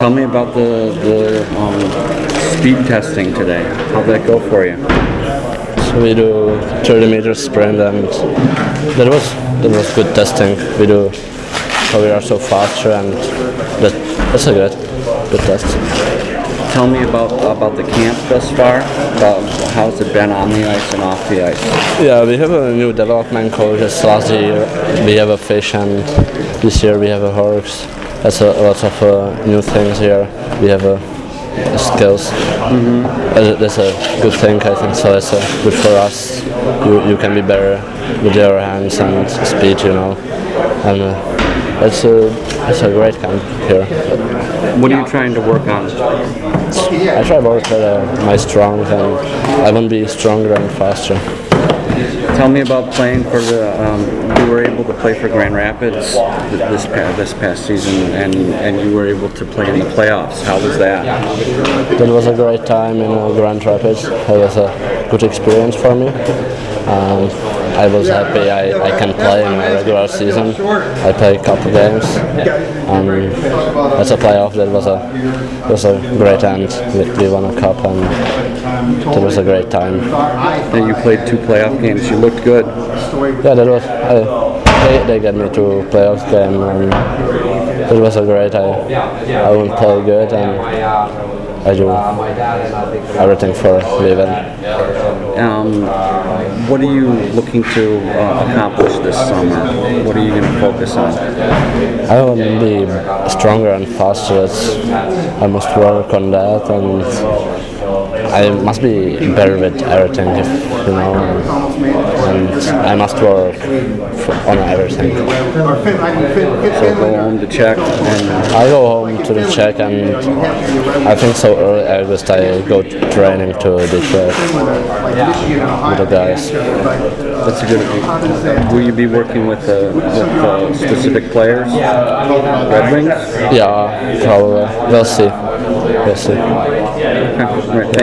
Tell me about the, the um, speed testing today. How'd that go for you? So we do 30 meter sprint and that was that was good testing. We do how we are so faster and that, that's a good good test. Tell me about about the camp thus far. About how's it been on the ice and off the ice? Yeah, we have a new development coach. As last year we have a fish and this year we have a horse. That's a lot of uh, new things here. We have a skills. Uh, That's a good thing, I think. So it's uh, good for us. You, you can be better with your hands and speed, you know. And uh, it's a it's a great camp here. What are you trying to work on? I try to work at uh, my strength, and I want to be stronger and faster. Tell me about playing for the. Um, you were able to play for Grand Rapids this past, this past season, and and you were able to play in the playoffs. How was that? That was a great time in uh, Grand Rapids. It was a good experience for me. Um, I was happy I, I can play in my regular season. I played a couple games. Um, as a playoff, that was a was a great end. We won a cup and that was a great time. That you played two playoff games. You looked good. Yeah, that was. I, they, they got me to playoff game and it was a great. I I won't play good and I do everything for living. Um, what are you looking to uh, accomplish this summer? What are you going to focus on? I want to be stronger and faster. It's, I must work on that, and I must be better with everything, if, you know. And, I must work on everything. So go home to Czech and I go home to the Czech, and I think so early August I go training to Detroit with the guys. that's a good. Will you be working with, uh, with uh, specific players? Red Wings. Yeah, probably. We'll see. We'll see. Okay. Right.